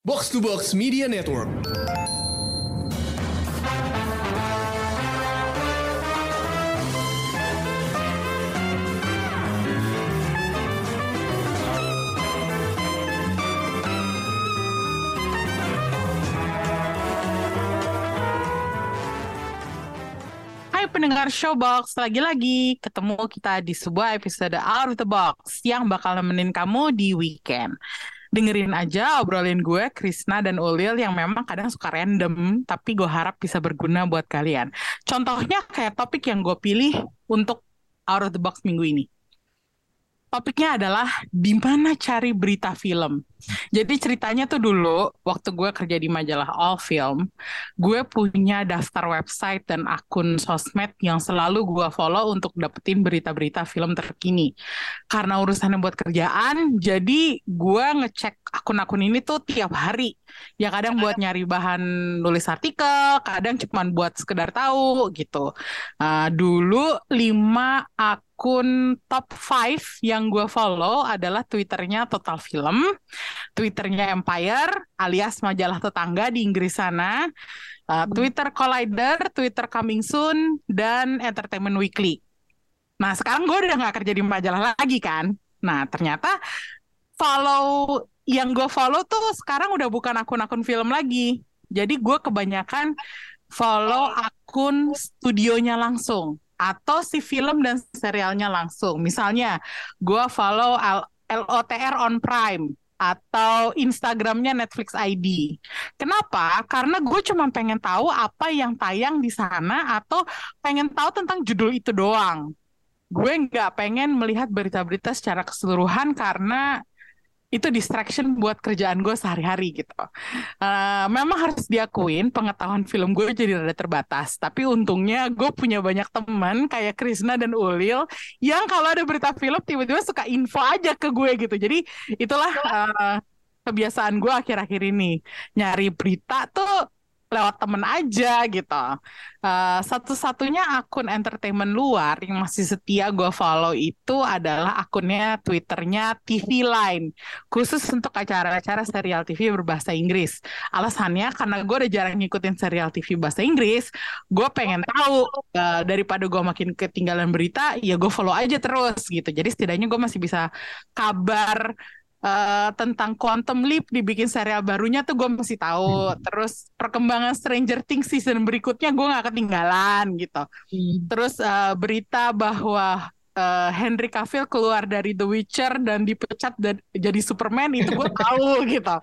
Box to Box Media Network. Pendengar Showbox, lagi-lagi ketemu kita di sebuah episode Out of the Box yang bakal nemenin kamu di weekend. Dengerin aja obrolin gue, Krisna dan Ulil yang memang kadang suka random, tapi gue harap bisa berguna buat kalian. Contohnya kayak topik yang gue pilih untuk Out of the Box minggu ini. Topiknya adalah di mana cari berita film. Jadi ceritanya tuh dulu waktu gue kerja di majalah All Film, gue punya daftar website dan akun sosmed yang selalu gue follow untuk dapetin berita-berita film terkini. Karena urusannya buat kerjaan, jadi gue ngecek akun-akun ini tuh tiap hari. Ya kadang buat nyari bahan nulis artikel, kadang cuma buat sekedar tahu gitu. Uh, dulu lima akun top 5 yang gue follow adalah Twitternya Total Film, Twitternya Empire alias majalah tetangga di Inggris sana, uh, Twitter Collider, Twitter Coming Soon, dan Entertainment Weekly. Nah sekarang gue udah nggak kerja di majalah lagi kan. Nah ternyata follow yang gue follow tuh sekarang udah bukan akun-akun film lagi. Jadi gue kebanyakan follow akun studionya langsung atau si film dan serialnya langsung. Misalnya gue follow LOTR on Prime atau Instagramnya Netflix ID. Kenapa? Karena gue cuma pengen tahu apa yang tayang di sana atau pengen tahu tentang judul itu doang. Gue nggak pengen melihat berita-berita secara keseluruhan karena itu distraction buat kerjaan gue sehari-hari gitu. Uh, memang harus diakuin pengetahuan film gue jadi rada terbatas. Tapi untungnya gue punya banyak teman kayak Krisna dan Ulil yang kalau ada berita film tiba-tiba suka info aja ke gue gitu. Jadi itulah uh, kebiasaan gue akhir-akhir ini nyari berita tuh lewat temen aja gitu. Uh, satu-satunya akun entertainment luar yang masih setia gue follow itu adalah akunnya Twitternya TV Line, khusus untuk acara-acara serial TV berbahasa Inggris. Alasannya karena gue udah jarang ngikutin serial TV bahasa Inggris, gue pengen tahu uh, daripada gue makin ketinggalan berita, ya gue follow aja terus gitu. Jadi setidaknya gue masih bisa kabar uh, tentang Quantum Leap dibikin serial barunya tuh gue masih tahu. Hmm. Terus perkembangan Stranger Things season berikutnya gue nggak ketinggalan gitu. Hmm. Terus uh, berita bahwa uh, Henry Cavill keluar dari The Witcher dan dipecat dan jadi Superman itu gue tahu gitu.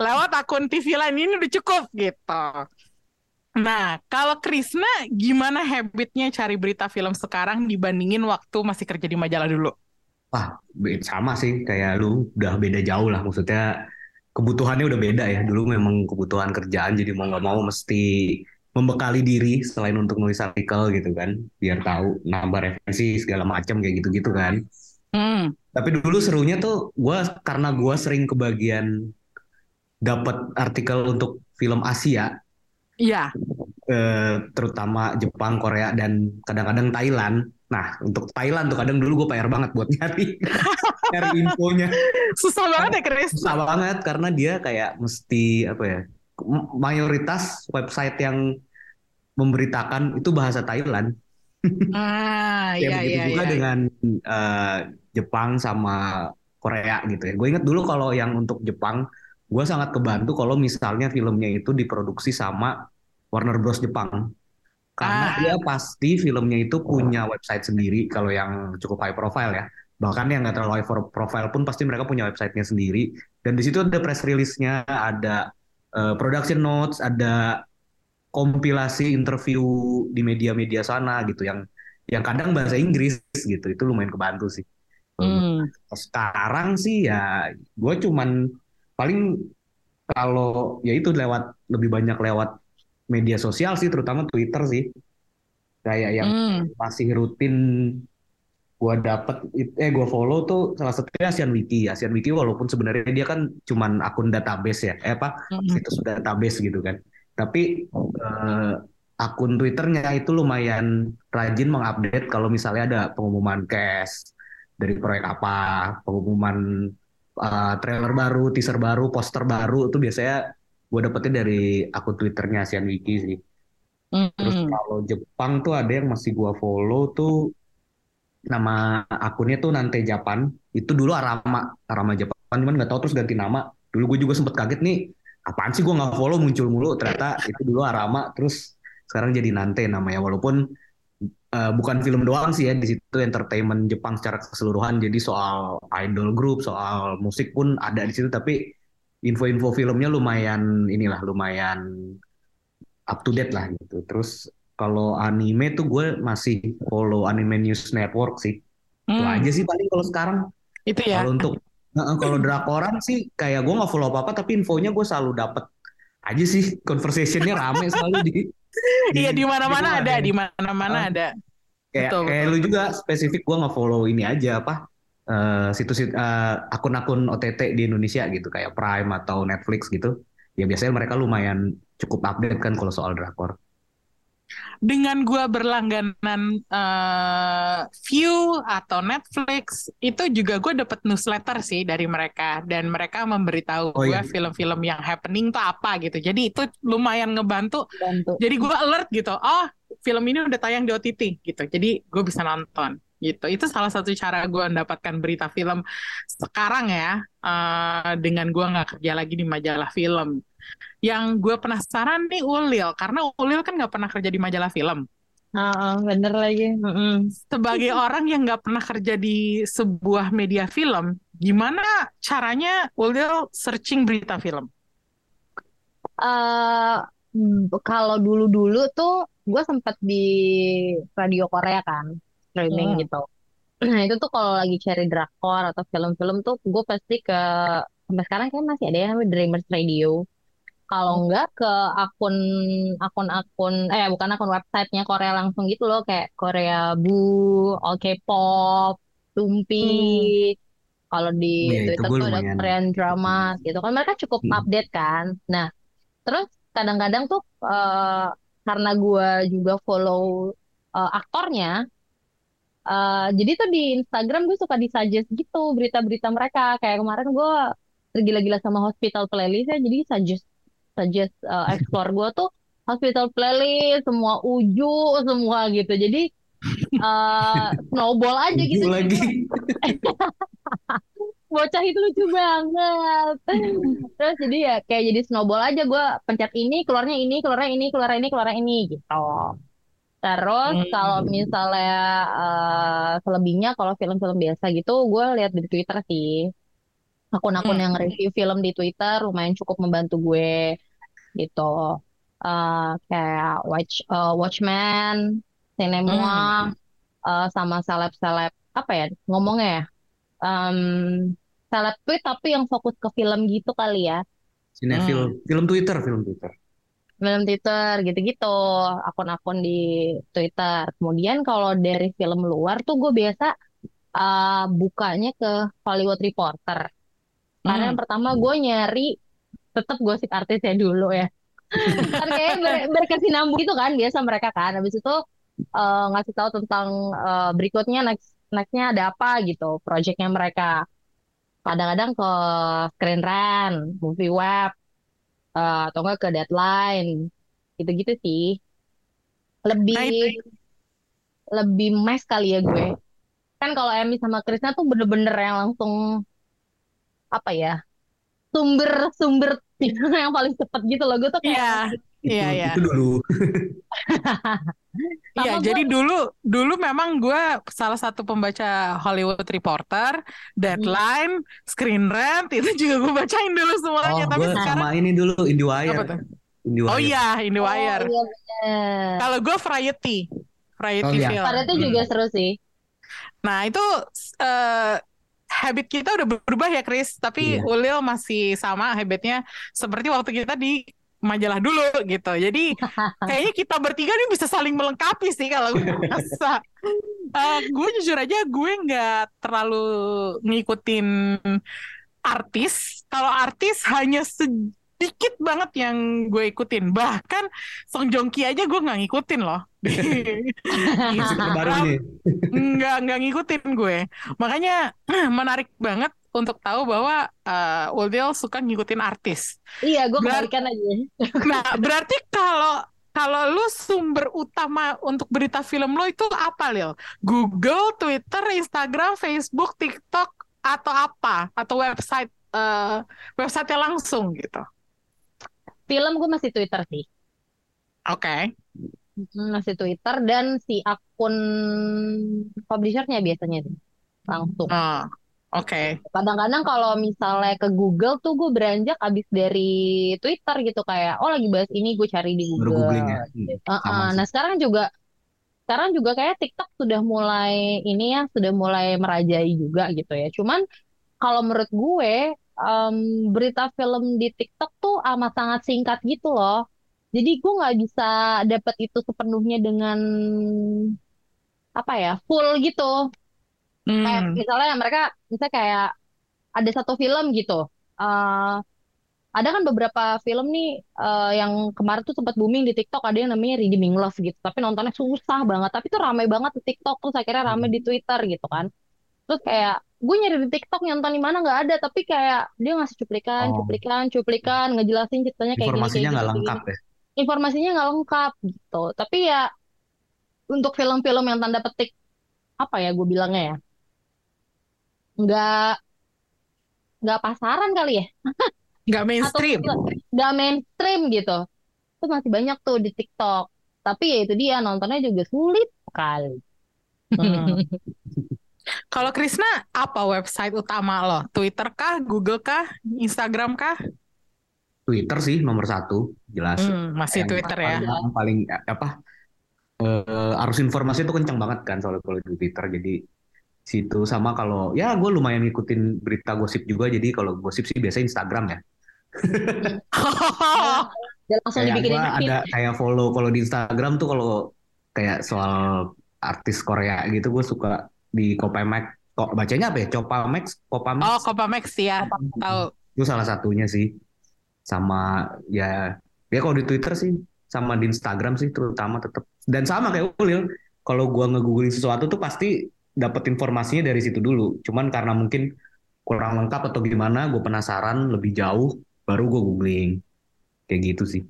Lewat akun TV lain ini udah cukup gitu. Nah, kalau Krisna gimana habitnya cari berita film sekarang dibandingin waktu masih kerja di majalah dulu? Wah, sama sih kayak lu udah beda jauh lah maksudnya kebutuhannya udah beda ya. Dulu memang kebutuhan kerjaan jadi mau nggak mau mesti membekali diri selain untuk nulis artikel gitu kan, biar tahu nambah referensi segala macam kayak gitu-gitu kan. Hmm. Tapi dulu serunya tuh gue karena gue sering kebagian dapat artikel untuk film Asia. Iya. Eh, terutama Jepang, Korea dan kadang-kadang Thailand Nah, untuk Thailand tuh kadang dulu gue PR banget buat nyari nyari infonya. Susah banget ya, Chris. Susah banget karena dia kayak mesti apa ya? Mayoritas website yang memberitakan itu bahasa Thailand. Ah, ya, begitu iya, juga iya. dengan uh, Jepang sama Korea gitu ya. Gue inget dulu kalau yang untuk Jepang, gue sangat kebantu kalau misalnya filmnya itu diproduksi sama Warner Bros. Jepang. Karena ah. dia pasti filmnya itu punya website sendiri kalau yang cukup high profile ya. Bahkan yang nggak terlalu high profile pun pasti mereka punya websitenya sendiri. Dan di situ ada press release-nya ada uh, production notes ada kompilasi interview di media-media sana gitu yang yang kadang bahasa Inggris gitu. Itu lumayan kebantu sih. Hmm. sekarang sih ya gue cuman paling kalau ya itu lewat lebih banyak lewat media sosial sih terutama Twitter sih kayak yang hmm. masih rutin gue dapet eh gue follow tuh salah satunya Asian Wiki Asian Wiki walaupun sebenarnya dia kan cuman akun database ya eh apa hmm. itu sudah database gitu kan tapi eh, akun Twitternya itu lumayan rajin mengupdate kalau misalnya ada pengumuman cash dari proyek apa pengumuman uh, trailer baru, teaser baru, poster baru itu biasanya gue dapetnya dari akun Twitternya Asian Wiki sih. Terus Mm-mm. kalau Jepang tuh ada yang masih gue follow tuh nama akunnya tuh Nante Japan. Itu dulu Arama, Arama Japan, cuman nggak tahu terus ganti nama. Dulu gue juga sempet kaget nih, apaan sih gue nggak follow muncul mulu. Ternyata itu dulu Arama, terus sekarang jadi Nante namanya. Walaupun eh, bukan film doang sih ya di situ entertainment Jepang secara keseluruhan. Jadi soal idol group, soal musik pun ada di situ. Tapi info-info filmnya lumayan inilah, lumayan up to date lah gitu. Terus kalau anime tuh gue masih follow Anime News Network sih. Itu Hmm, aja sih paling kalau sekarang. itu ya. Kalau untuk kalau drakoran sih kayak gue nggak follow apa-apa tapi infonya gue selalu dapet aja sih conversationnya rame selalu di Iya di mana-mana ada, di mana-mana ada. kayak Betul, kayak betul. lu juga spesifik gue nggak follow ini aja apa eh, situs eh, akun-akun OTT di Indonesia gitu kayak Prime atau Netflix gitu ya biasanya mereka lumayan cukup update kan kalau soal drakor Dengan gua berlangganan eh, View atau Netflix, itu juga gue dapet newsletter sih dari mereka dan mereka memberitahu Oh, gue iya. film-film yang happening tuh apa gitu. Jadi itu lumayan ngebantu. bantu. Jadi gue alert gitu. Oh, film ini udah tayang di OTT gitu. Jadi gue bisa nonton gitu. Itu salah satu cara gue mendapatkan berita film sekarang ya. eh, dengan gue nggak kerja lagi di majalah film. Yang gue penasaran nih Ulil, karena Ulil kan nggak pernah kerja di majalah film. Ah, bener lagi. Mm-mm. Sebagai orang yang nggak pernah kerja di sebuah media film, gimana caranya Ulil searching berita film? mm, kalau dulu-dulu tuh gue sempet di radio Korea kan, streaming Hmm. gitu. Nah itu tuh kalau lagi cari drakor atau film-film tuh gue pasti ke sampai sekarang kayak masih ada ya Dreamers Radio. Kalau enggak ke akun akun-akun eh bukan akun websitenya Korea langsung gitu loh kayak Korea Bu, All K-pop, Tumpi. Kalau di itu Twitter tuh ada. Korean drama gitu kan mereka cukup Hmm. update kan. Nah Terus kadang-kadang tuh eh, karena gue juga follow eh, aktornya, eh, jadi tuh di Instagram gue suka disuggest gitu berita-berita mereka. Kayak kemarin gue tergila-gila sama Hospital Playlist ya, jadi suggest suggest eh, explore gue tuh Hospital Playlist, semua uju, semua gitu. Jadi eh, snowball aja gitu. lagi Bocah itu lucu banget. Terus jadi ya kayak jadi snowball aja gue pencet ini, keluarnya ini, keluarnya ini, keluarnya ini, keluarnya ini gitu. Terus Hmm. kalau misalnya eh, selebihnya kalau film-film biasa gitu gue lihat di Twitter sih. Akun-akun yang Hmm. review film di Twitter lumayan cukup membantu gue gitu. Eh, kayak Watch eh, Watchmen, Cinemoa, eh, sama seleb-seleb apa ya ngomongnya ya? Em, seleb tweet tapi yang fokus ke film gitu kali ya. Cinefil film Twitter film Twitter film Twitter gitu-gitu, akun-akun di Twitter. Kemudian kalau dari film luar tuh gue biasa uh, bukanya ke Hollywood Reporter. Karena Hmm. yang pertama gue nyari tetap gosip artisnya dulu ya. kan kayaknya ber, berkesinambung gitu kan biasa mereka kan. Habis itu uh, ngasih tahu tentang uh, berikutnya next nextnya ada apa gitu, projectnya mereka. Kadang-kadang ke Screen Rant, Movie Web, uh, atau enggak ke Deadline, gitu-gitu sih. Lebih Nah, itu- lebih mes kali ya gue. Kan kalau Emmy sama Krisna tuh bener-bener yang langsung apa ya? Sumber-sumber yang paling cepet gitu loh. Gue tuh kayak Iya, itu Iya, iya. itu dulu Iya, gue- jadi dulu dulu memang gue salah satu pembaca Hollywood Reporter, Deadline, Screen Rant itu juga gue bacain dulu oh semuanya. Tapi gue sekarang sama ini dulu apa IndieWire tuh? IndieWire Oh iya, Oh IndieWire. iya bener. Kalau gue Variety, Variety Oh, iya. Film. Pada itu Hmm. juga seru sih. Nah itu eh, habit kita udah berubah ya, Chris. Tapi Iya. Ulil masih sama habitnya seperti waktu kita di majalah dulu gitu. Jadi kayaknya kita bertiga nih bisa saling melengkapi sih kalau gue rasa. Eh, gue jujur aja gue nggak terlalu ngikutin artis. Kalau artis hanya sedikit banget yang gue ikutin. Bahkan Song Joong Ki aja gue nggak ngikutin loh. Terbarunya nggak nggak ngikutin gue makanya menarik banget untuk tahu bahwa uh, Ulil suka ngikutin artis. Iya, gue kembalikan aja. Nah, berarti kalau kalau lu sumber utama untuk berita film lo itu apa, Lil? Google, Twitter, Instagram, Facebook, TikTok, atau apa? Atau website uh, website langsung gitu? Film gue masih Twitter sih. Oke. Hmm, Masih Twitter dan si akun publishernya biasanya tuh. Langsung. Oh, Oke. Kadang-kadang kalau misalnya ke Google tuh gue beranjak abis dari Twitter gitu kayak oh lagi bahas ini gue cari di Google. googling ya. Sama sih. Nah sekarang juga sekarang juga kayak TikTok sudah mulai ini ya sudah mulai merajai juga gitu ya. Cuman kalau menurut gue em, berita film di TikTok tuh amat sangat singkat gitu loh. Jadi gue nggak bisa dapat itu sepenuhnya dengan apa ya full gitu. Kayak Hmm. misalnya mereka misalnya kayak ada satu film gitu. eh ada kan beberapa film nih eh, yang kemarin tuh sempat booming di TikTok ada yang namanya Redeeming Love gitu. Tapi nontonnya susah banget. Tapi tuh ramai banget di TikTok terus akhirnya ramai di Twitter gitu kan. Terus kayak gue nyari di TikTok nonton di mana nggak ada. Tapi kayak dia ngasih cuplikan, Oh. cuplikan, cuplikan, ngejelasin ceritanya kayak Informasinya kayak nggak kayak lengkap gini. ya. Informasinya nggak lengkap gitu. Tapi ya untuk film-film yang tanda petik apa ya gue bilangnya ya nggak nggak pasaran kali ya Nggak atau mainstream. nggak mainstream gitu itu masih banyak tuh di TikTok tapi ya itu dia nontonnya juga sulit sekali Hmm. Kalau Krisna, apa website utama lo? Twitter kah? Google kah? Instagram kah? Twitter sih nomor satu jelas. Hmm, masih Yang Twitter ya. paling, paling apa eh, arus informasi itu kencang banget kan soal kalau di Twitter jadi situ. Sama kalau ya gue lumayan ngikutin berita gosip juga jadi kalau gosip sih biasa Instagram ya. Dan langsung kayak dibikinin gue ada kayak follow kalau di Instagram tuh kalau kayak soal artis Korea gitu gue suka di Copamex kok bacanya apa ya? Copamex Copamex Oh, Kopamax ya. Tahu. itu salah satunya sih. Sama ya ya kalau di Twitter sih sama di Instagram sih terutama tetap dan sama kayak Ulil kalau gua nge-googling sesuatu tuh pasti dapat informasinya dari situ dulu cuman karena mungkin kurang lengkap atau gimana gue penasaran lebih jauh baru gue googling kayak gitu sih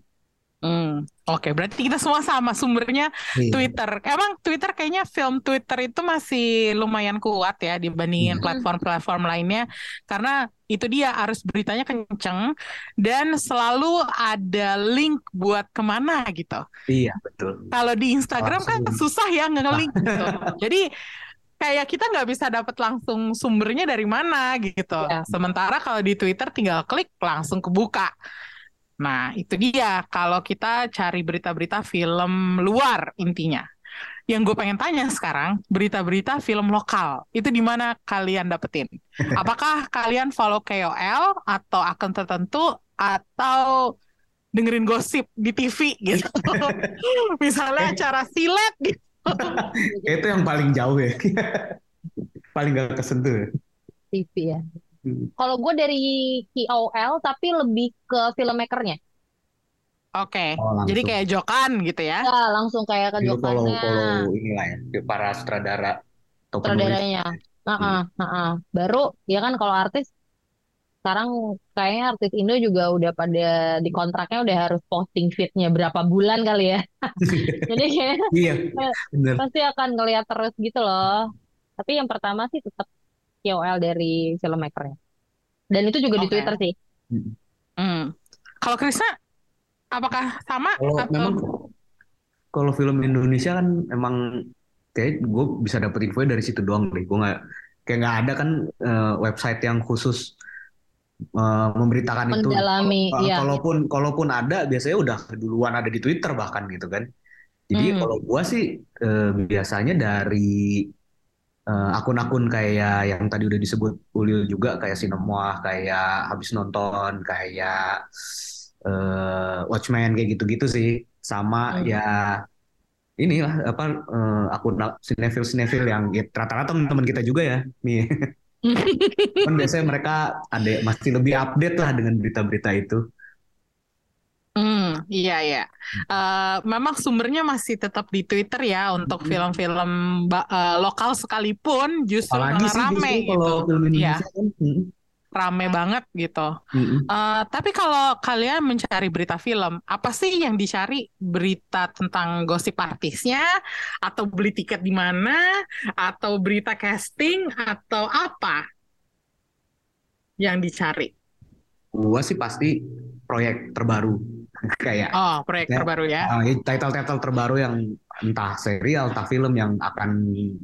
Hmm, Oke, berarti kita semua sama sumbernya Iya. Twitter. Emang Twitter kayaknya film Twitter itu masih lumayan kuat ya dibandingin Hmm. platform-platform lainnya karena itu dia arus beritanya kenceng dan selalu ada link buat ke mana gitu. iya betul Kalau di Instagram kan Langsung. susah ya nge-link gitu. Jadi kayak kita nggak bisa dapat langsung sumbernya dari mana gitu. Iya. Sementara kalau di Twitter tinggal klik langsung kebuka. Nah, itu dia kalau kita cari berita-berita film luar intinya. Yang gue pengen tanya sekarang, berita-berita film lokal, itu di mana kalian dapetin? Apakah kalian follow KOL atau akun tertentu atau dengerin gosip di TV gitu? Misalnya acara silet gitu. itu yang paling jauh ya paling gak kesentuh TV ya Hmm. kalau gue dari KOL tapi lebih ke filmmakernya Oke, Oh, langsung. jadi kayak jokan gitu ya? ya langsung kayak ke follow jokannya follow inilah ya para sutradara atau penulis sutradaranya. Heeh, heeh. Baru ya kan kalau artis sekarang kayaknya artis Indo juga udah pada di kontraknya udah harus posting feednya berapa bulan kali ya. Jadi kayak iya bener pasti akan ngeliat terus gitu loh. Tapi yang pertama sih tetap KOL dari filmmakernya. Dan itu juga di Oke. Twitter sih. Hmm. Kalau Krisna, apakah sama Kalau atau? memang kalau film Indonesia kan emang kayak gue bisa dapet info dari situ doang deh. Gue nggak kayak nggak ada kan eh, website yang khusus eh, memberitakan itu. Mendalami, Kalau- iya. Kalaupun kalaupun ada biasanya udah duluan ada di Twitter bahkan gitu kan. Jadi Hmm. kalau gua sih eh, biasanya dari eh, akun-akun kayak yang tadi udah disebut Ulil juga kayak Sinemuah, kayak habis nonton, kayak eh, Watchmen kayak gitu-gitu sih. Sama Hmm. ya inilah apa eh, akun sinetron sinetron yang ya, rata-rata teman kita juga ya nih. Kan biasanya mereka ada masih lebih update lah dengan berita-berita itu. Hmm, Iya ya. Uh, memang sumbernya masih tetap di Twitter ya untuk Mm-mm. film-film uh, lokal sekalipun justru Apalagi malah sih rame justru gitu. kalau film Iya, Indonesia kan. mm, rame banget gitu. mm, Uh, tapi kalau kalian mencari berita film, apa sih yang dicari? Berita tentang gosip artisnya, atau beli tiket di mana, atau berita casting, atau apa yang dicari? Gua sih pasti proyek terbaru kayak Oh, proyek Ya. terbaru ya. uh, title-title terbaru yang entah serial, entah film yang akan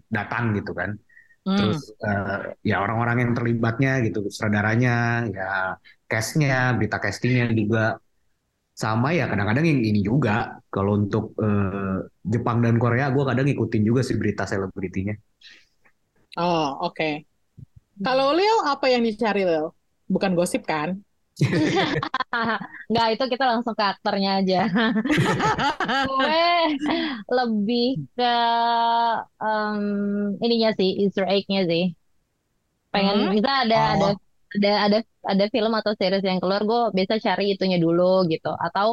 datang gitu kan. Hmm. Terus uh, ya orang-orang yang terlibatnya gitu, sutradaranya, ya castnya, berita castingnya juga sama ya kadang-kadang yang ini juga. Kalau untuk uh, Jepang dan Korea, gue kadang ngikutin juga sih berita selebritinya. Oh, oke. Kalau Leo, apa yang dicari Leo? Bukan gosip kan? Nggak, itu kita langsung ke aktornya aja. Gue lebih ke em, ininya sih, Easter egg-nya sih. Pengen, Hmm? bisa ada ada Oh, ada ada ada film atau series yang keluar, gue biasa cari itunya dulu gitu. Atau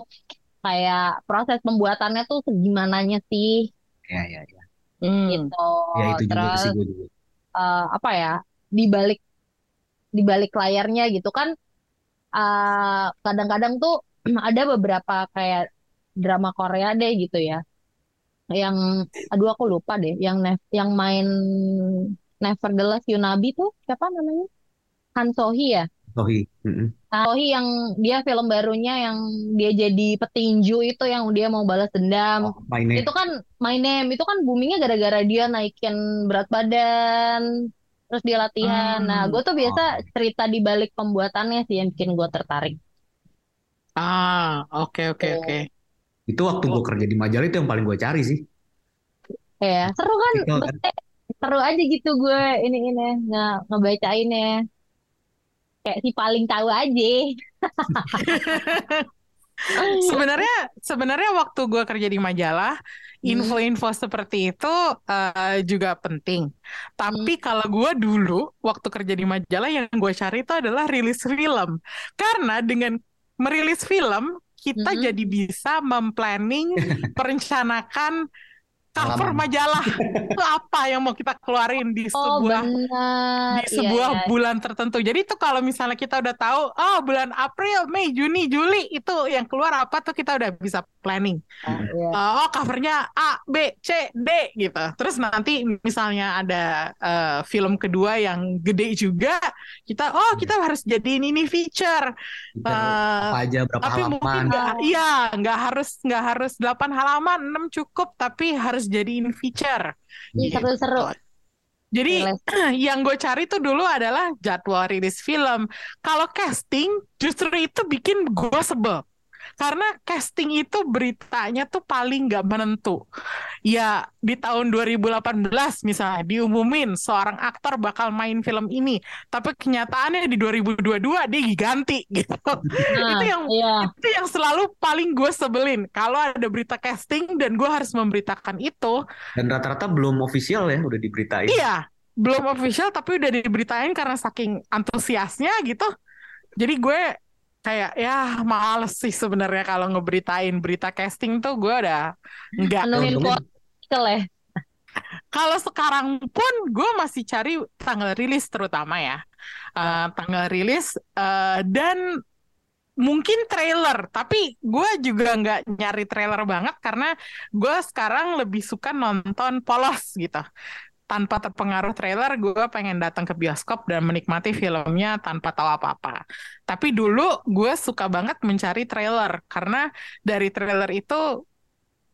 kayak proses pembuatannya tuh segimananya sih ya ya ya. Hmm. gitu. Ya itu juga Terus sih gue juga. eh, apa ya di balik di balik layarnya gitu kan eh, kadang-kadang tuh ada beberapa kayak drama Korea deh gitu ya yang aduh aku lupa deh yang nef- yang main Nevertheless Yunabi tuh siapa namanya Han Sohee ya Tohi. Mm-mm. Han Sohee yang dia film barunya yang dia jadi petinju itu yang dia mau balas dendam Oh, My Name. itu kan My Name itu kan boomingnya gara-gara dia naikin berat badan terus dia latihan nah Hmm. gue tuh biasa Oh. cerita di balik pembuatannya sih yang bikin gue tertarik Ah, oke oke oke. Itu waktu gue kerja di majalah itu yang paling gue cari sih. ya seru kan Itu kan. Seru aja gitu gue ini ini nge ngebacainnya kayak si paling tahu aja Sebenarnya sebenarnya waktu gue kerja di majalah, Hmm. info-info seperti itu eh, juga penting. Tapi kalau gue dulu waktu kerja di majalah yang gue cari itu adalah rilis film. Karena dengan merilis film kita Mhm. jadi bisa memplanning, perencanakan cover majalah itu apa yang mau kita keluarin di oh sebuah benar di iya sebuah iya bulan tertentu. Jadi itu kalau misalnya kita udah tahu, oh bulan April, Mei, Juni, Juli itu yang keluar apa tuh kita udah bisa planning. iya Uh, oh covernya A, B, C, D gitu. Terus nanti misalnya ada uh, film kedua yang gede juga, kita oh kita harus jadiin ini feature. Feature Uh, apa aja berapa tapi mungkin halaman. nggak, iya nggak harus nggak harus 8 halaman, 6 cukup, tapi harus jadiin feature. Ih, Gitu. seru-seru Jadi Jelas. yang gue cari tuh dulu adalah jadwal rilis film. Kalau casting justru itu bikin gue sebel. Karena casting itu beritanya tuh paling nggak menentu. Ya di tahun 2018 misalnya diumumin seorang aktor bakal main film ini. Tapi kenyataannya di 2022 dia diganti gitu. nah itu yang iya itu yang selalu paling gue sebelin. Kalau ada berita casting dan gue harus memberitakan itu, Dan rata-rata belum official ya, udah diberitain. Iya, belum official tapi udah diberitain karena saking antusiasnya gitu. Jadi gue kayak ya males sih sebenarnya kalau ngeberitain berita casting tuh gue udah nggak. Untungnya- kuota ya Kalau sekarang pun gue masih cari tanggal rilis terutama ya. Eh, tanggal rilis eh, dan mungkin trailer, tapi gue juga nggak nyari trailer banget karena gue sekarang lebih suka nonton polos gitu. Tanpa terpengaruh trailer, gue pengen datang ke bioskop dan menikmati filmnya tanpa tahu apa-apa. Tapi dulu gue suka banget mencari trailer karena dari trailer itu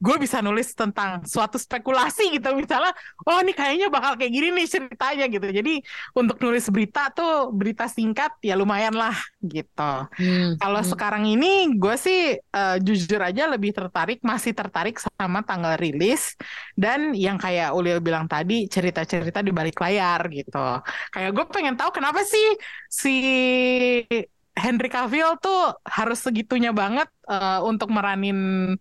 gue bisa nulis tentang suatu spekulasi gitu. Misalnya oh ini kayaknya bakal kayak gini nih ceritanya gitu. Jadi untuk nulis berita tuh berita singkat ya lumayan lah gitu. Hmm, kalau hmm. sekarang ini gue sih eh, jujur aja lebih tertarik masih tertarik sama tanggal rilis dan yang kayak Ulil bilang tadi cerita-cerita di balik layar gitu. Kayak gue pengen tahu kenapa sih si Henry Cavill tuh harus segitunya banget eh, untuk meranin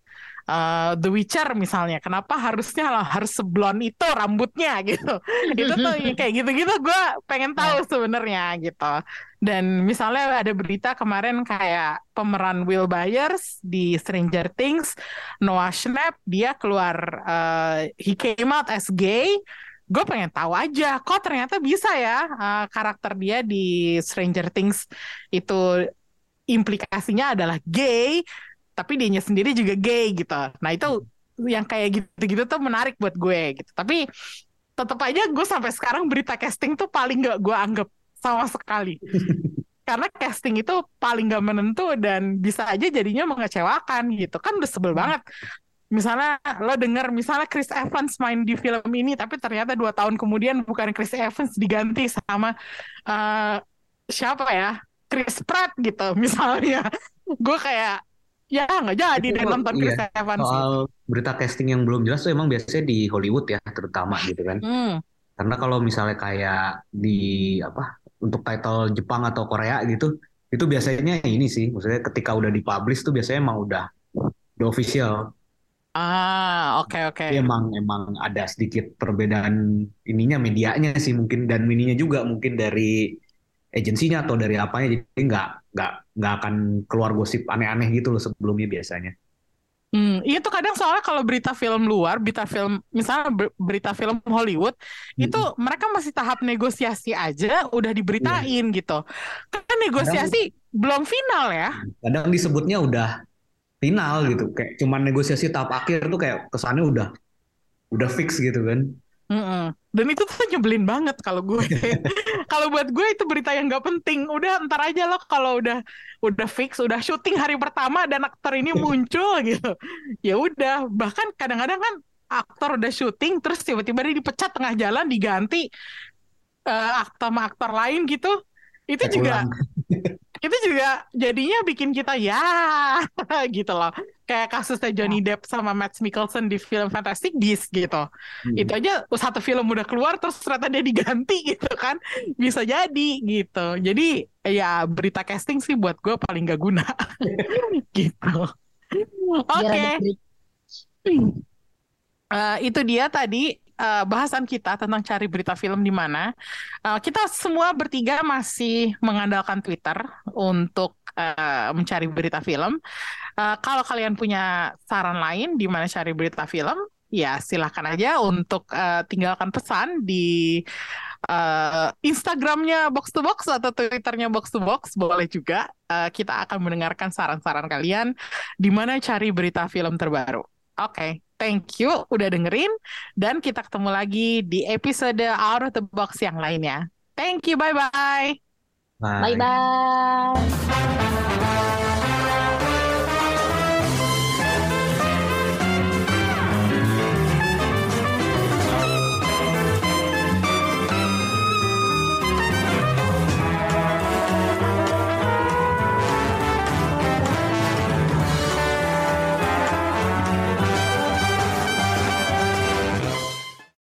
uh, The Witcher misalnya, kenapa harusnya lah harus seblon itu rambutnya gitu. itu tuh kayak gitu-gitu gue pengen tahu sebenarnya gitu. Dan misalnya ada berita kemarin kayak pemeran Will Byers di Stranger Things, Noah Schnapp dia keluar uh, he came out as gay gue pengen tahu aja kok ternyata bisa ya uh, karakter dia di Stranger Things itu implikasinya adalah gay tapi dianya sendiri juga gay gitu. Nah itu yang kayak gitu-gitu tuh menarik buat gue gitu. Tapi tetap aja gue sampai sekarang berita casting tuh paling gak gue anggap sama sekali. Karena casting itu paling gak menentu dan bisa aja jadinya mengecewakan gitu. Kan udah sebel hmm. banget. Misalnya lo denger misalnya Chris Evans main di film ini tapi ternyata dua tahun kemudian bukan Chris Evans diganti sama uh, siapa ya? Chris Pratt gitu misalnya. Gue kayak ya nggak jadi deh nonton iya. Chris Evans soal berita casting yang belum jelas tuh emang biasanya di Hollywood ya terutama gitu kan hmm. karena kalau misalnya kayak di apa untuk title Jepang atau Korea gitu itu biasanya ini sih maksudnya ketika udah dipublish tuh biasanya emang udah udah official Ah, oke okay, oke. Okay. Emang emang ada sedikit perbedaan ininya medianya sih mungkin dan mininya juga mungkin dari agensinya atau dari apanya jadi nggak nggak nggak akan keluar gosip aneh-aneh gitu loh sebelumnya biasanya. Hmm, itu kadang soalnya kalau berita film luar, berita film misalnya berita film Hollywood, hmm. itu mereka masih tahap negosiasi aja udah diberitain yeah. gitu. Kan negosiasi kadang, belum final ya. Kadang disebutnya udah final gitu kayak cuman negosiasi tahap akhir tuh kayak kesannya udah udah fix gitu kan Mm-mm. dan itu tuh nyebelin banget kalau gue. Kalau buat gue itu berita yang nggak penting. Udah ntar aja loh kalau udah udah fix udah syuting hari pertama dan aktor ini muncul gitu. Ya udah bahkan kadang-kadang kan aktor udah syuting terus tiba-tiba dia dipecat tengah jalan diganti uh, aktor sama aktor lain gitu. Itu juga itu juga jadinya bikin kita ya gitu loh kayak kasusnya Johnny ya. Depp sama Matt Mikkelsen di film Fantastic Beasts gitu hmm. itu aja satu film udah keluar terus ternyata dia diganti gitu kan bisa jadi gitu jadi ya berita casting sih buat gue paling gak guna gitu oke okay. uh, itu dia tadi uh, bahasan kita tentang cari berita film di mana. Uh, kita semua bertiga masih mengandalkan Twitter untuk uh, mencari berita film. Uh, kalau kalian punya saran lain di mana cari berita film, ya silahkan aja untuk uh, tinggalkan pesan di uh, Instagramnya Box to Box atau Twitternya Box to Box boleh juga. Uh, kita akan mendengarkan saran-saran kalian di mana cari berita film terbaru. Oke. Okay. Thank you udah dengerin dan kita ketemu lagi di episode Out of the Box yang lainnya. Thank you, bye-bye. Bye bye.